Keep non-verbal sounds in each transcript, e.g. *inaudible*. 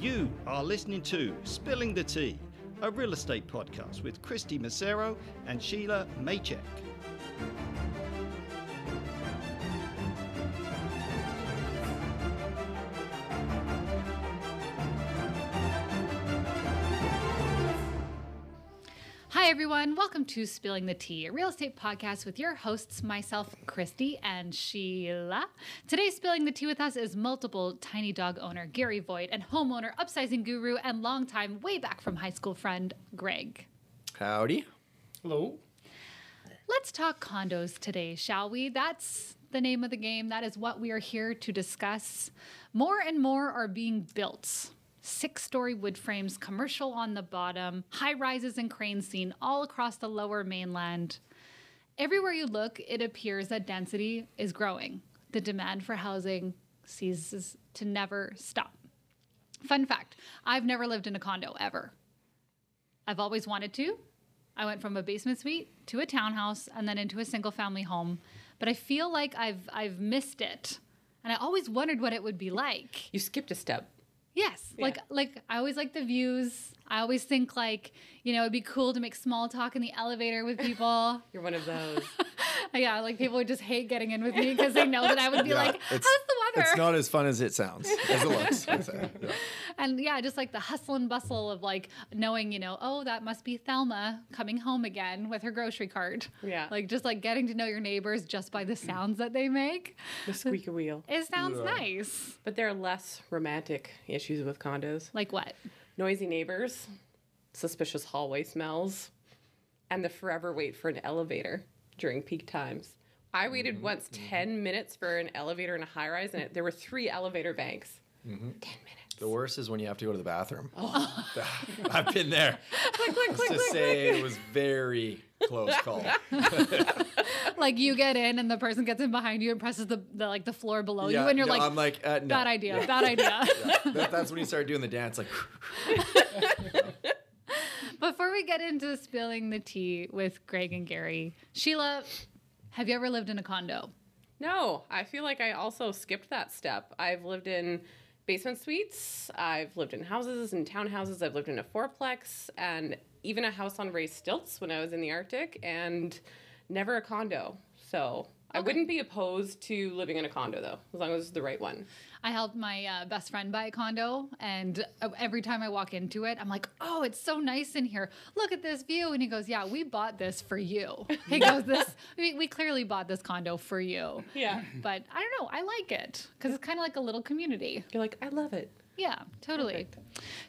You are listening to Spilling the Tea, a real estate podcast with Kristy Macero and Shelagh Maychek. Hi, everyone. Welcome to Spilling the Tea, a real estate podcast with your hosts, myself, Kristy, and Shelagh. Today, Spilling the Tea with us is multiple tiny dog owner Garry Voight and homeowner, upsizing guru, and longtime, way back from high school friend, Greg. Howdy. Hello. Let's talk condos today, shall we? That's the name of the game. That is what we are here to discuss. More and more are being built. Six story wood frames, commercial on the bottom, high rises and cranes seen all across the lower mainland. Everywhere you look, it appears that density is growing. The demand for housing ceases to never stop. Fun fact I've never lived in a condo ever. I've always wanted to. I went from a basement suite to a townhouse and then into a single family home, but I feel like I've I've missed it. And I always wondered what it would be like. You skipped a step. Yes, like like I always like the views. I always think like, you know, it'd be cool to make small talk in the elevator with people. *laughs* You're one of those. *laughs* yeah, like people would just hate getting in with me because they know that I would be like, "How's the weather?" It's not as fun as it sounds, as it looks. Yeah. *laughs* and yeah, just like the hustle and bustle of like knowing, you know, oh, that must be Thelma coming home again with her grocery cart. Yeah. Like just like getting to know your neighbors just by the sounds that they make. the squeaky wheel. It sounds nice. But there are less romantic issues with condos. Like what? Noisy neighbors, suspicious hallway smells, and the forever wait for an elevator during peak times. I waited mm-hmm. once mm-hmm. 10 minutes for an elevator in a high rise, and it, there were three elevator banks. Mm-hmm. 10 minutes. The worst is when you have to go to the bathroom. *laughs* Oh. *laughs* I've been there. Let's just say it was very close *laughs* call. Like you get in and the person gets in behind you and presses the, the like the floor below you and you're no, like, I'm like, uh, no. bad idea, bad idea. That, that's when you start doing the dance, like, Before we get into spilling the tea with Greg and Garry, Shelagh, have you ever lived in a condo? No, I feel like I also skipped that step. I've lived in basement suites, I've lived in houses and townhouses, I've lived in a fourplex, and even a house on raised stilts when I was in the Arctic, and never a condo. So I wouldn't be opposed to living in a condo though, as long as it's the right one. I helped my uh, best friend buy a condo, and uh, every time I walk into it, I'm like, "Oh, it's so nice in here. Look at this view." And he goes, "Yeah, we bought this for you." He *laughs* goes, "This we, we clearly bought this condo for you." Yeah. But I don't know. I like it because it's kind of like a little community. You're like, I love it. Yeah, totally.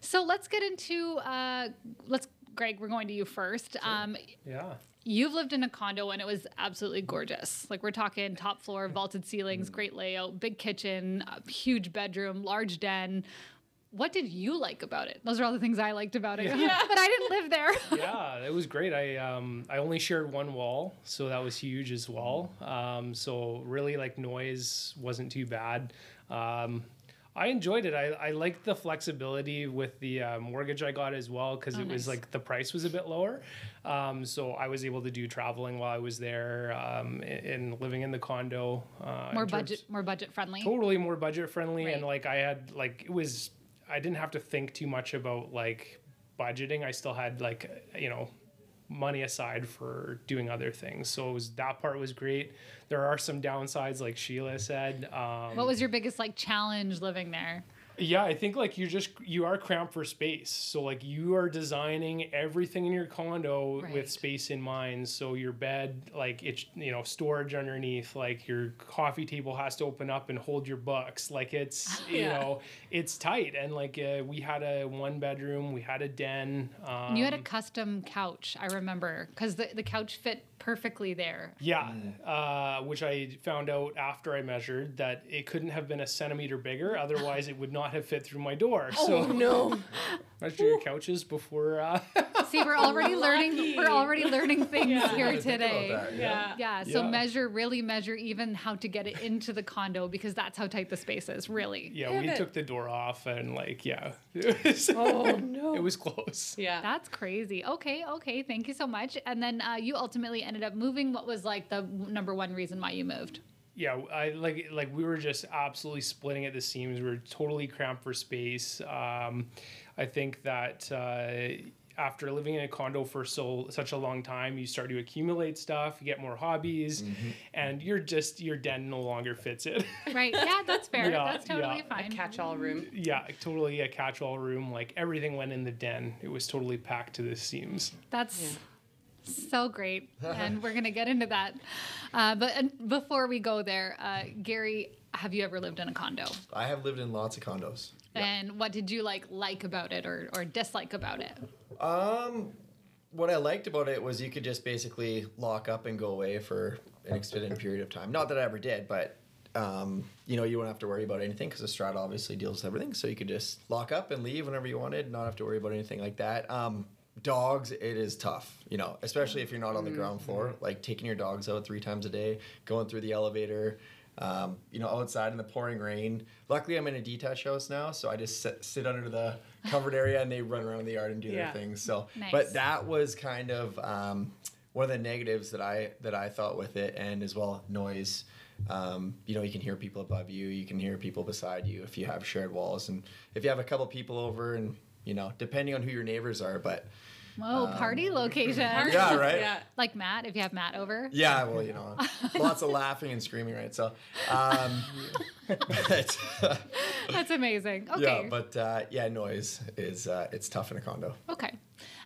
So let's get into uh, let's. Greg, we're going to you first. Um, Yeah. You've lived in a condo and it was absolutely gorgeous. Like we're talking top floor, vaulted ceilings, great layout, big kitchen, huge bedroom, large den. What did you like about it? Those are all the things I liked about it. yeah. *laughs* but I didn't live there. *laughs* Yeah, it was great. I um I only shared one wall, so that was huge as well. Um, so really like noise wasn't too bad. Um, I enjoyed it. I, I liked the flexibility with the uh, mortgage I got as well because it was like the price was a bit lower. Um, so I was able to do traveling while I was there um, and, and living in the condo. Uh, more budget, more budget friendly. totally more budget friendly and like i had like it was i didn't have to think too much about like budgeting i still had like you know money aside for doing other things so it was that part was great there are some downsides like shelagh said um, What was your biggest like challenge living there? Yeah, I think like you're just you are cramped for space. So like you are designing everything in your condo Right. with space in mind. So your bed, like it's you know storage underneath. Like your coffee table has to open up and hold your books. Like it's *laughs* you know it's tight. And like uh, we had a one bedroom, we had a den. Um, you had a custom couch, I remember, because the, the couch fit perfectly there. Yeah, uh, which I found out after I measured that it couldn't have been a centimeter bigger. Otherwise, it would not have fit through my door. So no. *laughs* measure your couches before. Uh, *laughs* See, we're already *laughs* learning. We're already learning things here today. that, Yeah. Yeah, so Yeah. measure, really measure even how to get it into the condo because that's how tight the space is, really. yeah, Damn we it. took the door off and like yeah, was, *laughs* Oh no. it was close. yeah. That's crazy. Okay, okay, thank you so much. And then uh, you ultimately ended up moving. What was like the number one reason why you moved? Yeah, I like like we were just absolutely splitting at the seams. We were totally cramped for space. Um, I think that uh, after living in a condo for so such a long time, you start to accumulate stuff, you get more hobbies, and you're just your den no longer fits it. *laughs* Right. Yeah, that's fair. Yeah, that's totally yeah. fine. Catch-all room. yeah, totally a catch-all room. Like everything went in the den. It was totally packed to the seams. That's so great, and we're gonna get into that. Uh, but before we go there, uh, Garry, have you ever lived in a condo? I have lived in lots of condos. And what did you like like about it, or or dislike about it? Um, what I liked about it was you could just basically lock up and go away for an extended period of time. Not that I ever did, but um, you know, you wouldn't have to worry about anything because the Strata obviously deals with everything. So you could just lock up and leave whenever you wanted, not have to worry about anything like that. Um, dogs, it is tough, you know, especially if you're not on the ground floor. Like taking your dogs out three times a day, going through the elevator. Um, you know, outside in the pouring rain. Luckily, I'm in a detached house now, so I just sit, sit under the covered area and they run around the yard and do Yeah. their things. So, Nice. but that was kind of um, one of the negatives that I that I thought with it, and as well noise. Um, you know, you can hear people above you, you can hear people beside you if you have shared walls, and if you have a couple people over, and you know, depending on who your neighbors are, but Whoa, party location. *laughs* yeah, right. Yeah. Like Matt, if you have Matt over. Yeah, well, you know, *laughs* lots of laughing and screaming, right? So, um, *laughs* but, That's amazing. Okay. yeah, but uh, yeah, noise is uh, it's tough in a condo. Okay.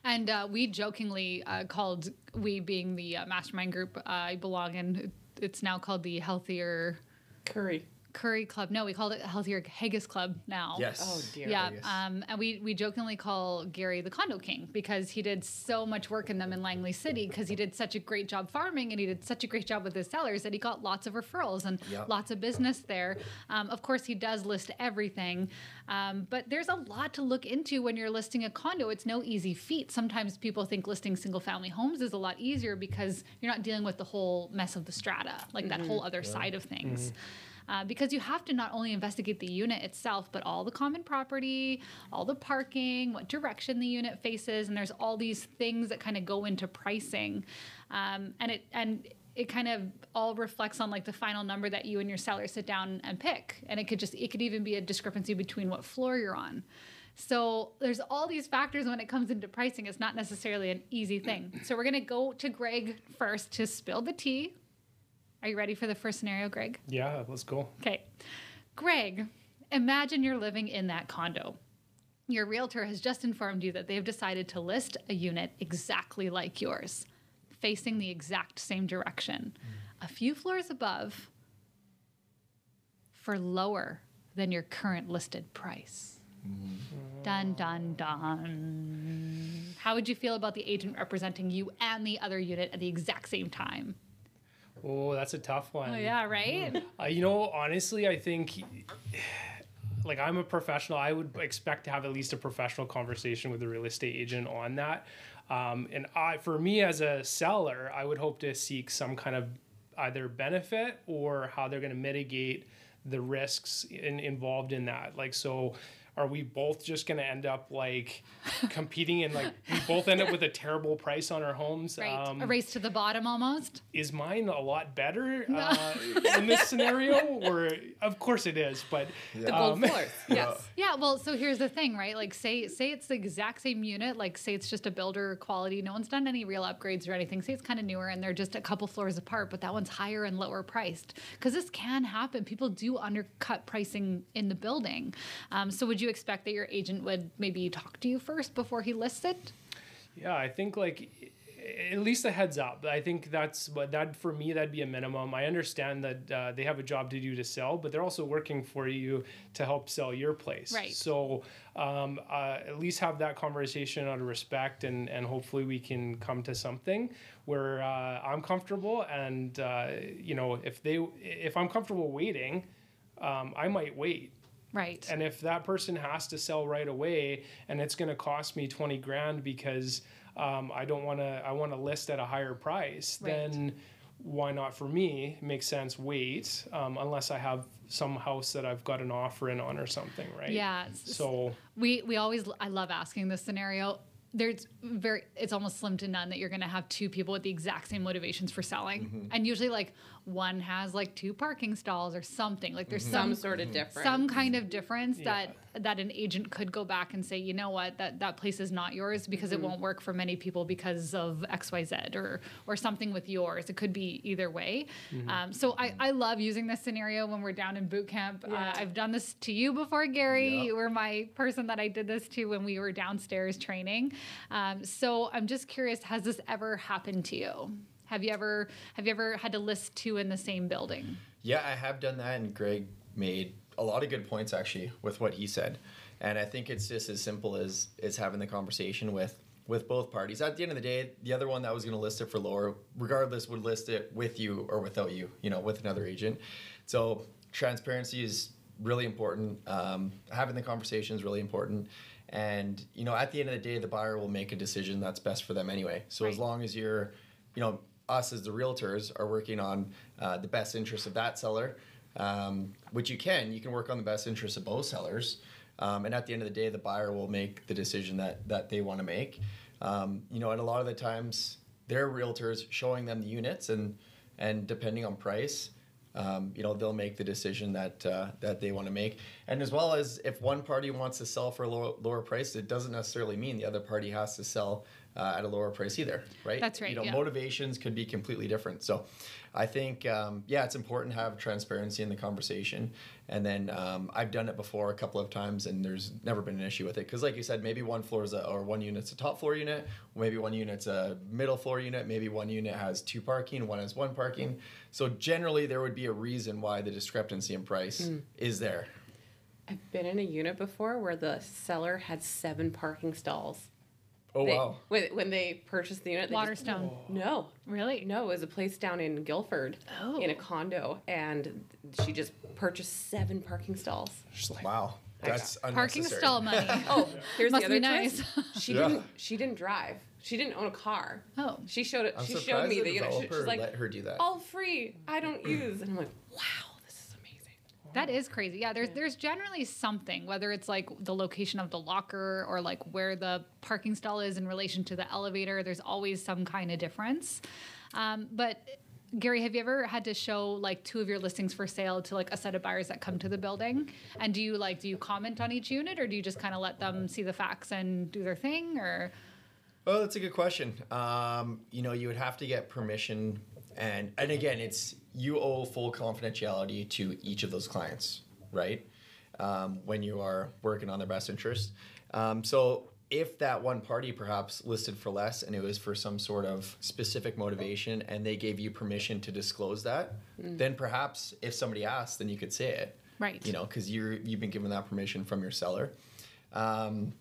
And uh, we jokingly uh, called, we being the uh, mastermind group I belong in, it's now called the Healthier Curry. Curry Club. No, we called it Healthier Haggis Club now. Yes. Oh, dear. Yeah, um, and we, we jokingly call Garry the condo king because he did so much work in them in Langley City because he did such a great job farming and he did such a great job with his sellers that he got lots of referrals and Yep. lots of business there. Um, of course, he does list everything, um, but there's a lot to look into when you're listing a condo. It's no easy feat. Sometimes people think listing single family homes is a lot easier because you're not dealing with the whole mess of the strata, like that whole other side of things. Uh, because you have to not only investigate the unit itself, but all the common property, all the parking, what direction the unit faces, and there's all these things that kind of go into pricing, um, and it and it kind of all reflects on like the final number that you and your seller sit down and pick, and it could just it could even be a discrepancy between what floor you're on. So there's all these factors when it comes into pricing. It's not necessarily an easy thing. So we're gonna go to Greg first to spill the tea. Are you ready for the first scenario, Greg? Yeah, let's go. Okay. Greg, imagine you're living in that condo. Your realtor has just informed you that they've decided to list a unit exactly like yours, facing the exact same direction, mm. a few floors above, for lower than your current listed price. Mm. Dun, dun, dun. How would you feel about the agent representing you and the other unit at the exact same time? Oh, that's a tough one. Oh, yeah, right? Uh, you know, honestly, I think like I'm a professional. I would expect to have at least a professional conversation with a real estate agent on that. Um, and I, for me as a seller, I would hope to seek some kind of either benefit or how they're going to mitigate the risks in, involved in that. Like, so are we both just going to end up like competing and like we both end up with a terrible price on our homes? Right. Um, a race to the bottom almost? is mine a lot better uh, in this scenario? Or of course it is, but The gold um, floors. *laughs* Yes. Yeah, well, so here's the thing, right? Like, say say it's the exact same unit. Like, say it's just a builder quality. No one's done any real upgrades or anything. Say it's kind of newer and they're just a couple floors apart, but that one's higher and lower priced. Because this can happen. People do undercut pricing in the building. Um, so, would you expect that your agent would maybe talk to you first before he lists it? Yeah, I think like at least a heads up. I think that's what that for me that'd be a minimum. I understand that uh, they have a job to do to sell, but they're also working for you to help sell your place. Right. So um, uh, at least have that conversation out of respect, and and hopefully we can come to something where uh, I'm comfortable, and uh, you know if they if I'm comfortable waiting, um, I might wait. Right. And if that person has to sell right away and it's going to cost me 20 grand because um, I don't want to, I want to list at a higher price, Right. then why not for me? Makes sense. Wait, um, unless I have some house that I've got an offer in on or something, right? Yeah. So We we always I love asking this scenario. There's very it's almost slim to none that you're going to have two people with the exact same motivations for selling. Mm-hmm. And usually like one has like two parking stalls or something. Like there's mm-hmm. Some some sort of difference. some kind of difference that that an agent could go back and say you know what? That that place is not yours because it won't work for many people because of xyz or or something with yours. It could be either way. Um, so I, I love using this scenario when we're down in boot camp. Uh, i've done this to you before garry. Yeah. you were my person that i did this to when we were downstairs training. Um, so i'm just curious has this ever happened to you? Have you ever have you ever had to list two in the same building? Yeah, I have done that, and Greg made a lot of good points actually with what he said, and I think it's just as simple as as having the conversation with with both parties. At the end of the day, the other one that was going to list it for lower, regardless, would list it with you or without you, you know, with another agent. So transparency is really important. Um, having the conversation is really important. And you know, at the end of the day, the buyer will make a decision that's best for them anyway. So as long as you're, you know, us as the realtors are working on uh, the best interest of that seller, um, which you can, you can work on the best interests of both sellers. Um, and at the end of the day, the buyer will make the decision that that they want to make. Um, you know, and a lot of the times, their realtors showing them the units, and and depending on price, um, you know, they'll make the decision that uh, that they want to make. And as well as if one party wants to sell for a lower, lower price, it doesn't necessarily mean the other party has to sell uh, at a lower price either, right? That's right, You know, yeah. motivations could be completely different. So, I think um, yeah, it's important to have transparency in the conversation. And then um, I've done it before a couple of times, and there's never been an issue with it because, like you said, maybe one floor is a, or one unit's a top floor unit, maybe one unit's a middle floor unit, maybe one unit has two parking, one has one parking. So generally, there would be a reason why the discrepancy in price is there. I've been in a unit before where the seller had seven parking stalls. Oh They- wow! When, when they purchased the unit, they just- waterstone no, really no, it was a place down in Guildford Oh. in a oh. condo, and she just purchased seven parking stalls. Just like, Wow, that's parking stall money *laughs* Oh, here's *laughs* Must the be nice. She Yeah. didn't. She didn't drive. She didn't own a car. Oh. She showed it. I'm she showed me the the unit. She- She's like, let her do that. all free. I don't use. And I'm like, wow, this is amazing. That is crazy. Yeah, there's there's generally something, whether it's like the location of the locker or like where the parking stall is in relation to the elevator. There's always some kind of difference. Um, but Garry, have you ever had to show like two of your listings for sale to like a set of buyers that come to the building? And do you like do you comment on each unit or do you just kind of let them see the facts and do their thing or Oh, that's a good question. Um, you know, you would have to get permission, and and again, it's you owe full confidentiality to each of those clients, right? Um, when you are working on their best interest. Um, so if that one party perhaps listed for less and it was for some sort of specific motivation and they gave you permission to disclose that, then perhaps if somebody asked, then you could say it. Right. You know, because you're you've been given that permission from your seller. Um,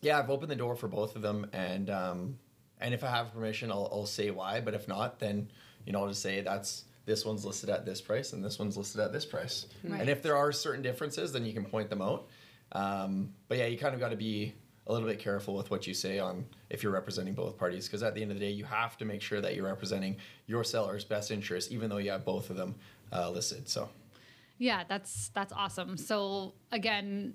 yeah, I've opened the door for both of them, and um, and if I have permission, I'll, I'll say why. But if not, then you know I'll just say that's this one's listed at this price and this one's listed at this price. Right. And if there are certain differences, then you can point them out. Um, but yeah, you kind of got to be a little bit careful with what you say on if you're representing both parties, because at the end of the day, you have to make sure that you're representing your seller's best interest, even though you have both of them uh, listed. So. Yeah, that's that's awesome. So again,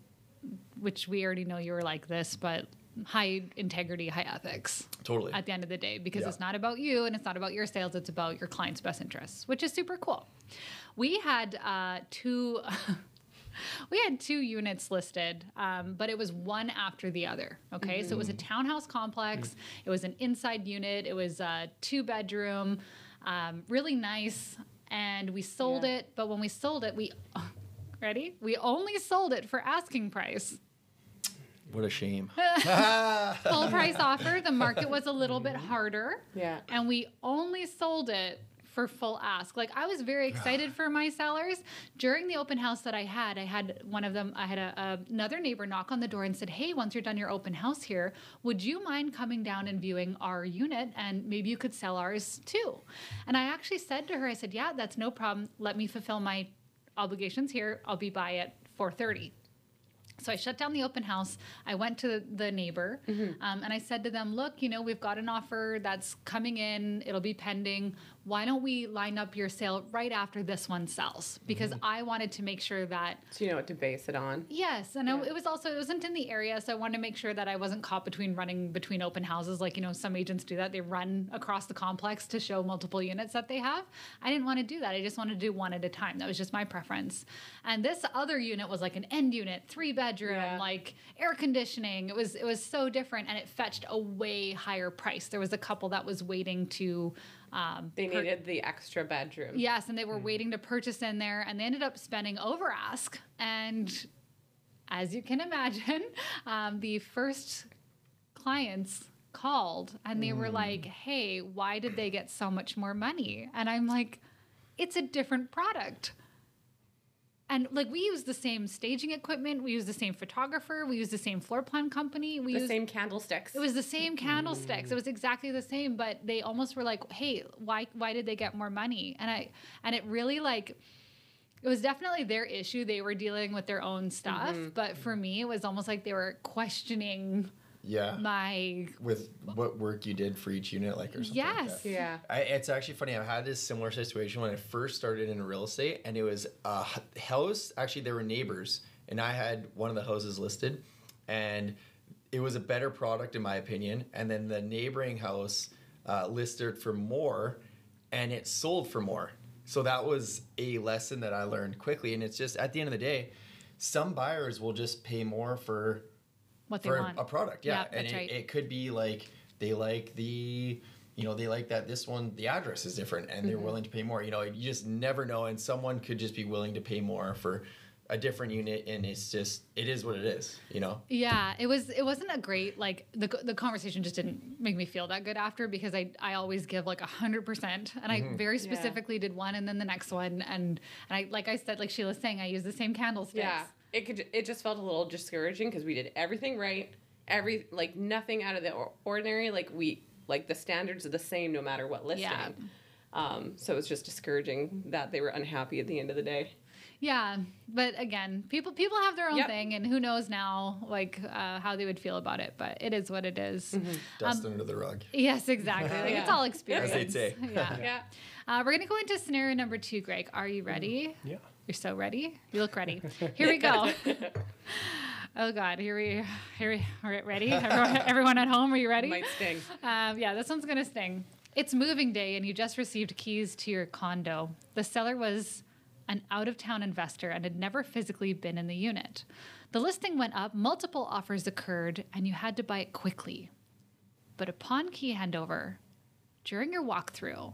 which we already know you were like this, but high integrity, high ethics. Totally. At the end of the day, because Yeah. it's not about you and it's not about your sales, it's about your client's best interests, which is super cool. We had uh, two. *laughs* We had two units listed, um, but it was one after the other. Okay, so it was a townhouse complex. It was an inside unit. It was a two bedroom, um, really nice. And we sold Yeah. it, but when we sold it, we *laughs* ready? We only sold it for asking price. What a shame. *laughs* Full price offer. The market was a little bit harder. Yeah. And we only sold it for full ask. Like I was very excited for my sellers. During the open house that I had, I had one of them, I had a, a- another neighbor knock on the door and said, Hey, once you're done your open house here, would you mind coming down and viewing our unit and maybe you could sell ours too? And I actually said to her, I said, Yeah, that's no problem. Let me fulfill my obligations here. I'll be by at 430. So I shut down the open house. I went to the neighbor um, and I said to them, Look, you know, we've got an offer that's coming in. It'll be pending. Why don't we line up your sale right after this one sells? Because mm-hmm. I wanted to make sure that So you know what to base it on. Yes, and I- it was also it wasn't in the area, so I wanted to make sure that I wasn't caught between running between open houses. Like you know, some agents do that; they run across the complex to show multiple units that they have. I didn't want to do that. I just wanted to do one at a time. That was just my preference. And this other unit was like an end unit, three bedroom, Yeah. like air conditioning. It was it was so different, and it fetched a way higher price. There was a couple that was waiting to. Um, They per- needed the extra bedroom. Yes, and they were waiting to purchase in there, and they ended up spending over ask. And as you can imagine, *laughs* um, the first clients called and they were like, "Hey, why did they get so much more money?" And I'm like, "It's a different product." And like we use the same staging equipment, we use the same photographer, we use the same floor plan company, we The use same candlesticks. it was the same candlesticks. It was exactly the same, but they almost were like, "Hey, why why did they get more money?" And I and it really like it was definitely their issue. They were dealing with their own stuff, mm-hmm. but for me, it was almost like they were questioning Yeah. my With what work you did for each unit, like or something. like yes. that. yeah. I, it's actually funny. I've had this similar situation when I first started in real estate, and it was a house. Actually, there were neighbors, and I had one of the houses listed, and it was a better product in my opinion. And then the neighboring house uh, listed for more, and it sold for more. So that was a lesson that I learned quickly. And it's just at the end of the day, some buyers will just pay more for What they for want. a product. Yeah, Yeah, and that's it, right. it could be like they like the you know they like that this one the address is different and they're Mm-hmm. willing to pay more. You know, you just never know, and someone could just be willing to pay more for a different unit, and it's just it is what it is. You know. Yeah, it was. It wasn't a great like the the conversation just didn't make me feel that good after because I I always give like a hundred percent and I very Yeah. specifically did one and then the next one and and I like I said like Shelagh's saying I use the same candlesticks. Yeah. It could. It just felt a little discouraging because we did everything right. Every like nothing out of the ordinary. Like we like the standards are the same no matter what listing. Yeah. Um, so it was just discouraging that they were unhappy at the end of the day. Yeah, but again, people people have their own Yep. thing, and who knows now, like uh, how they would feel about it. But it is what it is. Dust under the rug. Yes, exactly. Like, It's all experience. As they'd say. *laughs* Yeah. Yeah. Uh, we're gonna go into scenario number two, Greg. Are you ready? Yeah. You're so ready. You look ready. *laughs* Here we go. oh God, here we here we are ready. Everyone, *laughs* everyone at home, are you ready? Might sting. Um, yeah, this one's gonna sting. It's moving day, and you just received keys to your condo. The seller was an out of town investor and had never physically been in the unit. The listing went up, multiple offers occurred, and you had to buy it quickly. But upon key handover, during your walkthrough,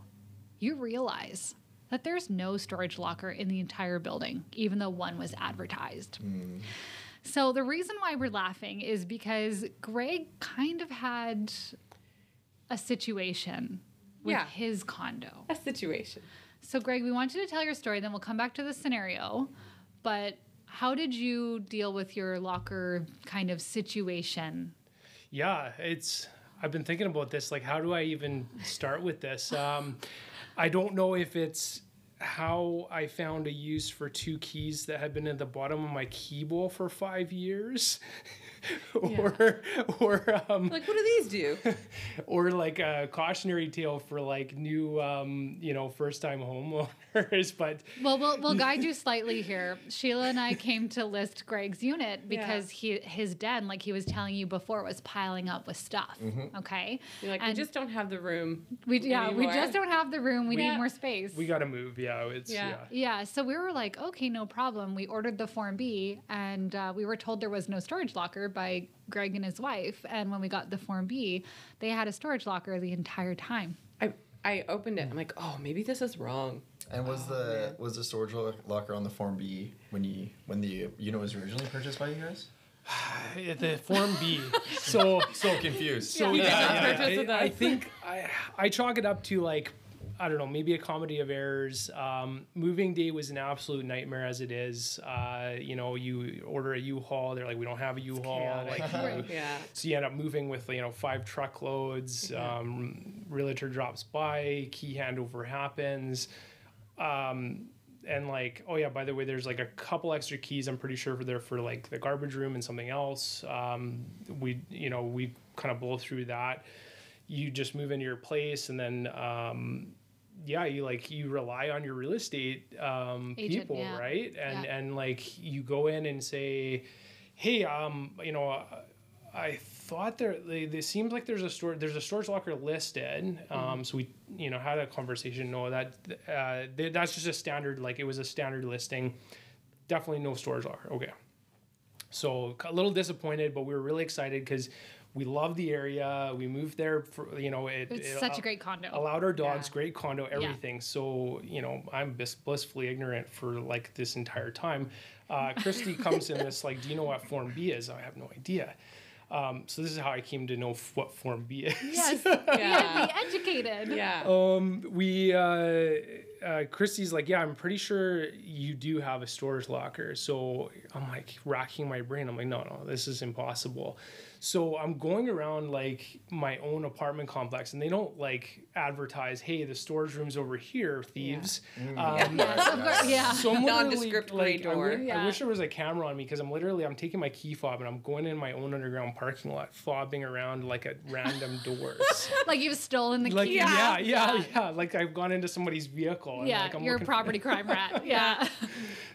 you realize that there's no storage locker in the entire building, even though one was advertised. So the reason why we're laughing is because Greg kind of had a situation with Yeah. his condo. A situation. So Greg, we want you to tell your story, then we'll come back to the scenario. But how did you deal with your locker kind of situation? Yeah, it's. I've been thinking about this. Like, how do I even start with this? Um, I don't know if it's how I found a use for two keys that had been at the bottom of my key bowl for five years, *laughs* or or um, Like, what do these do? *laughs* or like a cautionary tale for like new um, you know first time homeowners. *laughs* But Well, we'll we'll guide you slightly here. Shelagh and I came to list Greg's unit because he his den, like he was telling you before, was piling up with stuff. Okay, You're like, And we just don't have the room. we yeah we just don't have the room. We Yeah. need more space. we got to move. Yeah, it's Yeah. yeah. Yeah, so we were like, okay, no problem. We ordered the Form B, and uh, we were told there was no storage locker by Greg and his wife. And when we got the Form B, they had a storage locker the entire time. I I opened it. I'm like, oh, maybe this is wrong. And was the was the storage locker on the Form B when you when the unit was originally purchased by you guys? *sighs* The form B. *laughs* So So confused. So Yeah. yeah, Yeah. yeah, I, I think I I chalk it up to like I don't know, maybe a comedy of errors. Um, moving day was an absolute nightmare as it is. Uh, you know, you order a U-Haul, they're like, we don't have a U-Haul. Like, *laughs* you- Yeah. so you end up moving with you know five truckloads. Um, realtor drops by, key handover happens. Um, and like, oh yeah, by the way, there's like a couple extra keys. I'm pretty sure for there for like the garbage room and something else. Um, we, you know, we kind of blow through that. You just move into your place, and then um, yeah, you like you rely on your real estate um, Agent, people, yeah. right? And Yeah. and like you go in and say, hey, um, you know, I thought there they, they seems like there's a store there's a storage locker listed. Um, so we you know had a conversation. No, that uh, th- that's just a standard like it was a standard listing. Definitely no storage locker. Okay. So a little disappointed, but we were really excited because we love the area. We moved there for you know it. It's it such al- a great condo. allowed our dogs Yeah. great condo everything so you know i'm bis- blissfully ignorant for like this entire time uh, *laughs* kristy comes in this like do you know what form b is i have no idea um, so this is how i came to know f- what form b is Yes, *laughs* Yeah. be educated. Yeah. um, we uh, uh, Kristy's like, yeah, I'm pretty sure you do have a storage locker. So I'm like racking my brain. I'm like, no, no, this is impossible. So I'm going around like my own apartment complex, and they don't like advertise, hey, the storage room's over here, thieves. Um, *laughs* Yes, of course. *laughs* Yeah. so I'm Nondescript like, gray I, door. I Yeah. wish there was a camera on me because I'm literally I'm taking my key fob and I'm going in my own underground parking lot, fobbing around like at random *laughs* doors. like you've stolen the like key. yeah, yeah, yeah, Like I've gone into somebody's vehicle. And Yeah, like I'm you're a property crime rat. Yeah.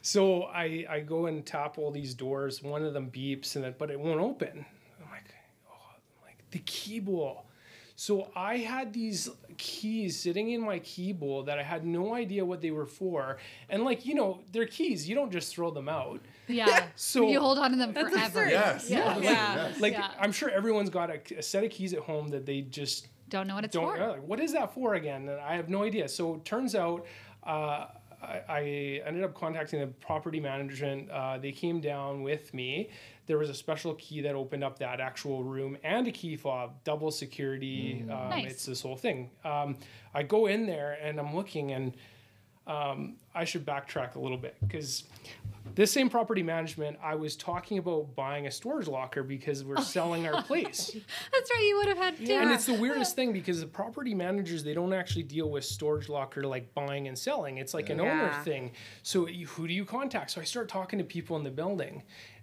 So I I go and tap all these doors. One of them beeps, and then but it won't open. I'm like, oh, I'm like the key bowl. So I had these keys sitting in my key bowl that I had no idea what they were for. And like you know, they're keys. You don't just throw them out. Yeah. So- you hold on to them That's forever. absurd. Yes. Yeah. Like, Yeah. yes. Like Yeah. I'm sure everyone's got a, a set of keys at home that they just Don't know what it's don't for. know, what is that for again and i have no idea so it turns out uh, I, I ended up contacting the property management. Uh, they came down with me. There was a special key that opened up that actual room and a key fob double security. Um, Nice. it's this whole thing. Um, i go in there and i'm looking and um, i should backtrack a little bit because this same property management i was talking about buying a storage locker because we're oh. selling our place *laughs* That's right. You would have had two. and it's the weirdest *laughs* thing because the property managers they don't actually deal with storage locker like buying and selling. It's like an owner Yeah. thing. So who do you contact? So I start talking to people in the building,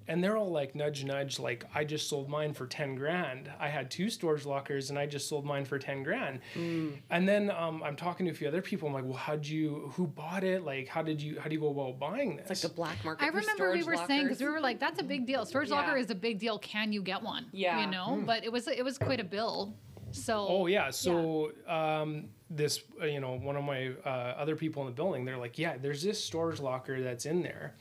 and they're all like nudge nudge like I just sold mine for ten grand. I had two storage lockers and I just sold mine for ten grand. And then um, I'm talking to a few other people. I'm like, well, how'd you? Who bought it? Like, how did you? How do you go about buying this? It's like the black market. I for remember we storage were saying because we were like, "That's a big deal. Storage locker is a big deal. Can you get one? Yeah. you know." But it was it was quite a bill. So Oh yeah. So um, this, uh, you know, one of my uh, other people in the building, they're like, yeah, there's this storage locker that's in there,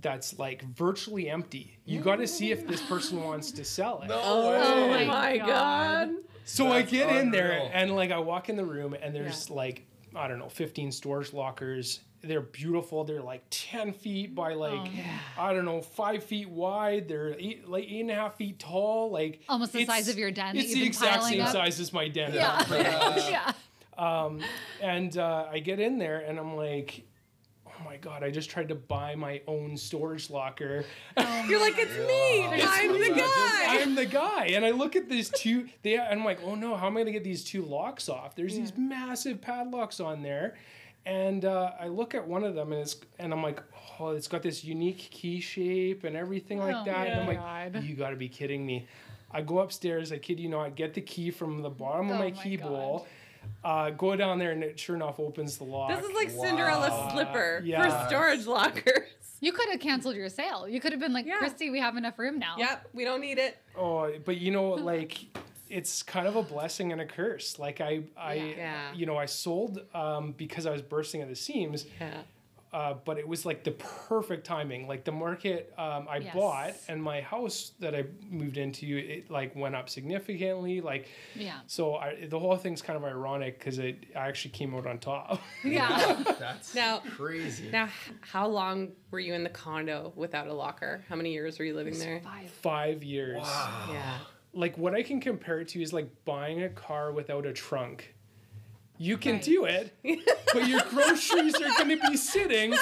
that's like virtually empty. You got to see if this person wants to sell it. No Oh, way. my my God. god. So I That's get in there and like I walk in the room and there's like I don't know, 15 storage lockers. They're beautiful. They're like 10 feet by like I don't know, five feet wide. They're eight, like eight and a half feet tall. Like Almost the size of your den that It's you've the been exact same up. size as my den. yeah, yeah. *laughs* And uh, I get in there and I'm like, oh my god, I just tried to buy my own storage locker. *laughs* You're like, it's me. I'm the me. guy. I'm the guy, and I look at these two. They, and I'm like, oh no, how am I gonna get these two locks off? There's these massive padlocks on there, and uh, I look at one of them, and it's, and I'm like, oh, it's got this unique key shape and everything like Oh, that. And I'm like, God. you got to be kidding me. I go upstairs. I kid you not. I get the key from the bottom of Oh my my key God. bowl. Uh, go down there, and it sure enough opens the lock. This is like Cinderella's slipper Yeah. for storage lockers. You could have canceled your sale. You could have been like, Yeah. Kristy, we have enough room now. Yep, we don't need it. Oh, but you know, *laughs* like it's kind of a blessing and a curse. Like I, I, Yeah. you know, I sold um, because I was bursting at the seams, Yeah. Uh, but it was like the perfect timing. Like the market um, I Yes. bought and my house that I moved into, it like went up significantly. Like, Yeah. so I, the whole thing's kind of ironic because it I actually came out on top. *laughs* Yeah. That's Now- crazy. Now, how long were you in the condo without a locker? How many years were you living there? Five. Five years. Wow. Yeah. Like what I can compare it to is like buying a car without a trunk. You can Right. do it, but your *laughs* groceries are going to be sitting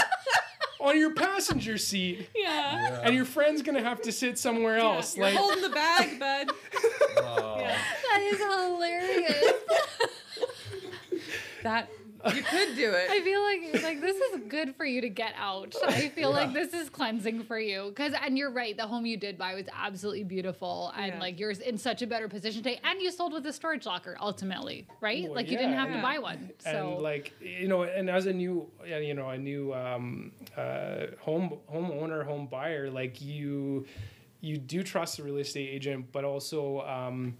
on your passenger seat, Yeah. and your friend's going to have to sit somewhere else. You're Like, holding the bag, bud. *laughs* Wow. Yeah. That is hilarious. *laughs* That You could do it. I feel like like this is good for you to get out. I feel like this is cleansing for you because and you're right. The home you did buy was absolutely beautiful and Yeah. like you're in such a better position today. And you sold with a storage locker ultimately, right? Well, like you didn't yeah, have to buy one. So and like you know and as a new you know a new um, uh, home homeowner home buyer like you you do trust the real estate agent but also um,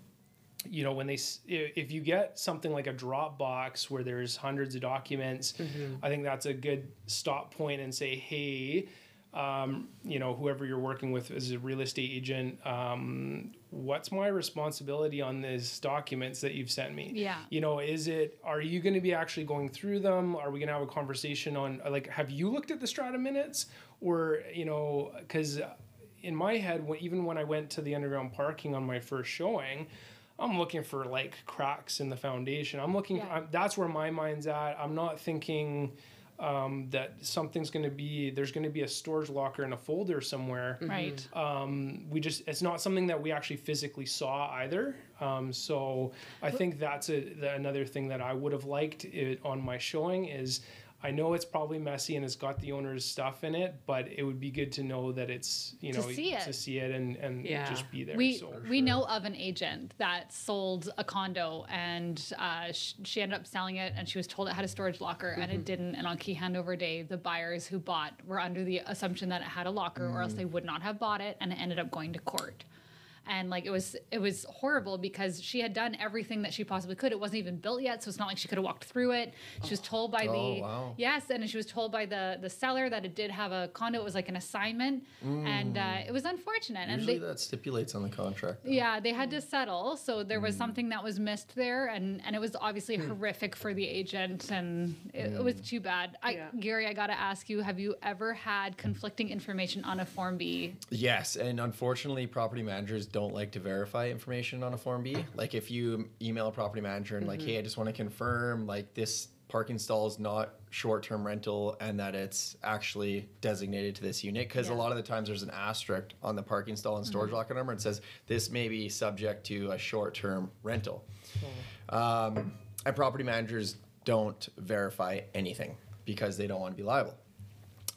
you know when they if you get something like a Dropbox where there's hundreds of documents i think that's a good stop point and say hey um, you know whoever you're working with as a real estate agent um, what's my responsibility on these documents that you've sent me? Yeah. you know is it are you going to be actually going through them? Are we going to have a conversation on like have you looked at the strata minutes? Or you know because in my head even when i went to the underground parking on my first showing i'm looking for like cracks in the foundation. I'm looking Yeah. I'm, that's where my mind's at. I'm not thinking um, that something's going to be there's going to be a storage locker in a folder somewhere. Right. um, we just it's not something that we actually physically saw either. Um, so i think that's a, the, another thing that i would have liked it on my showing is i know it's probably messy and it's got the owner's stuff in it but it would be good to know that it's you To know see it. to see it and, and Yeah. just be there We so we know of an agent that sold a condo and uh, sh- she ended up selling it and she was told it had a storage locker and Mm-hmm. it didn't. And on key handover day, the buyers who bought were under the assumption that it had a locker or Mm. else they would not have bought it and it ended up going to court. And like it was it was horrible because she had done everything that she possibly could. It wasn't even built yet, so it's not like she could have walked through it. She was told by Oh, the wow. yes, and she was told by the the seller that it did have a condo. It was like an assignment, and uh, mm. it was unfortunate. and Usually they, that stipulates on the contract. though. yeah, they had to settle. So there was mm. something that was missed there, and and it was obviously hmm. horrific for the agent, and it, it was mm. too bad. I, Yeah. Garry, I gotta ask you: Have you ever had conflicting information on a Form B? Yes, and unfortunately, property managers don't like to verify information on a Form B. Like if you email a property manager and like, hey, I just want to confirm like this parking stall is not short-term rental and that it's actually designated to this unit because Yeah. a lot of the times there's an asterisk on the parking stall and storage locker number and says this may be subject to a short-term rental. Um, and property managers don't verify anything because they don't want to be liable.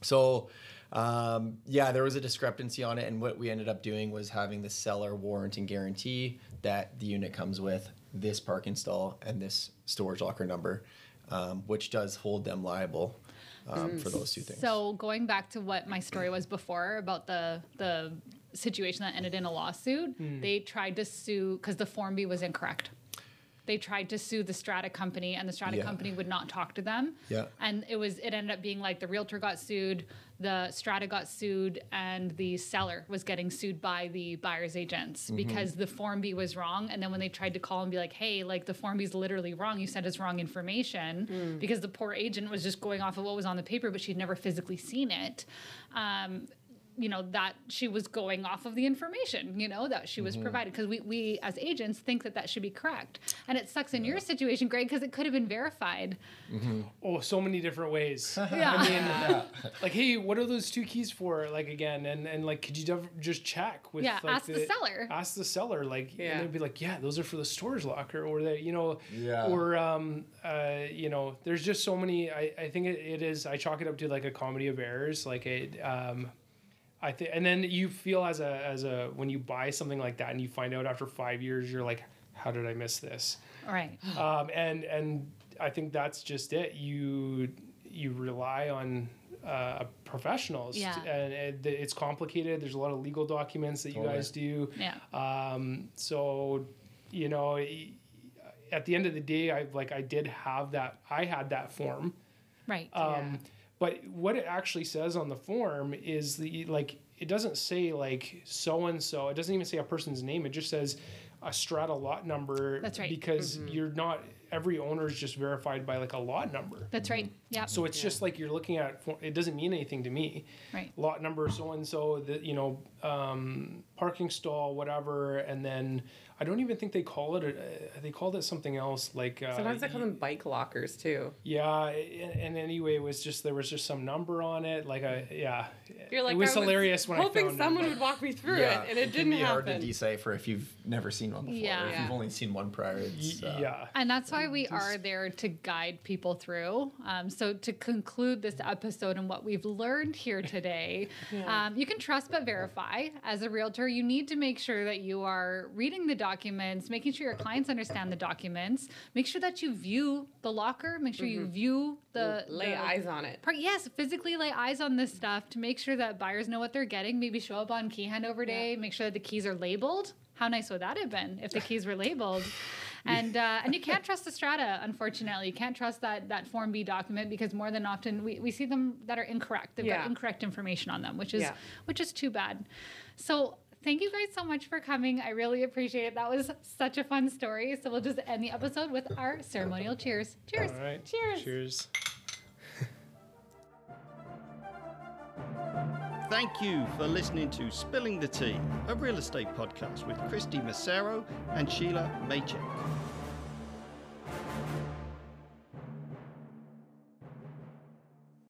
So, um, yeah, there was a discrepancy on it, and what we ended up doing was having the seller warrant and guarantee that the unit comes with this park install and this storage locker number, um, which does hold them liable um, for those two things. So going back to what my story was before about the the situation that ended in a lawsuit, they tried to sue because the Form B was incorrect. They tried to sue the strata company, and the strata Yeah. company would not talk to them. Yeah. And it was it ended up being like the realtor got sued, the strata got sued, and the seller was getting sued by the buyer's agents because the Form B was wrong. And then when they tried to call and be like, "Hey, like the Form B is literally wrong. You sent us wrong information," because the poor agent was just going off of what was on the paper, but she'd never physically seen it. Um, you know that she was going off of the information you know that she was provided because we, we as agents think that that should be correct and it sucks in your situation greg because it could have been verified oh so many different ways *laughs* yeah I mean, *laughs* like, hey, what are those two keys for? Like, again, and and like, could you dev- just check with? Yeah, like, ask the seller. Ask the seller, like, Yeah. and they'd be like, yeah, those are for the storage locker, or they, you know, Yeah. or um, uh, you know, there's just so many. I I think it, it is. I chalk it up to like a comedy of errors, like it. Um, I think, and then you feel as a as a when you buy something like that, and you find out after five years, you're like, how did I miss this? Right. *gasps* um, and and I think that's just it. You you rely on uh, professionals, Yeah. and it, it's complicated. There's a lot of legal documents that you guys do. yeah Um, so you know, at the end of the day, I like I did have that. I had that form. right Um, But what it actually says on the form is the like it doesn't say like so and so. It doesn't even say a person's name. It just says a strata lot number. That's right. Because you're not every owner is just verified by like a lot number. that's right yeah So it's just like you're looking at. It doesn't mean anything to me. right Lot number so and so. The you know um, parking stall whatever, and then I don't even think they call it. A, uh, they called it something else like. Uh, Sometimes they call them bike lockers too. yeah, and, and anyway, it was just there was just some number on it, like a yeah. You're like, it was I hilarious when I was hoping someone it. would walk me through yeah, it, and it, can didn't happen. be hard to decipher if you've never seen one before. Yeah. Or if Yeah. you've only seen one prior. It's, uh, yeah, and that's why we are there to guide people through. Um, so, to conclude this episode and what we've learned here today, *laughs* Yeah. um, you can trust but verify. As a realtor, you need to make sure that you are reading the documents, making sure your clients understand the documents, make sure that you view the locker, make sure you view the Lay the- eyes on it. Part, yes, physically lay eyes on this stuff to make sure that buyers know what they're getting. Maybe show up on key handover day. Make sure that the keys are labeled. How nice would that have been if the keys were labeled? *laughs* And uh, and you can't trust the strata. Unfortunately, you can't trust that that Form B document because more than often we, we see them that are incorrect. They've Yeah. got incorrect information on them, which is Yeah. which is too bad. So. Thank you guys so much for coming. I really appreciate it. That was such a fun story. So we'll just end the episode with our ceremonial cheers. Cheers. All right. Cheers. Cheers. *laughs* Thank you for listening to Spilling the Tea, a real estate podcast with Kristy Massero and Shelagh Maycheck.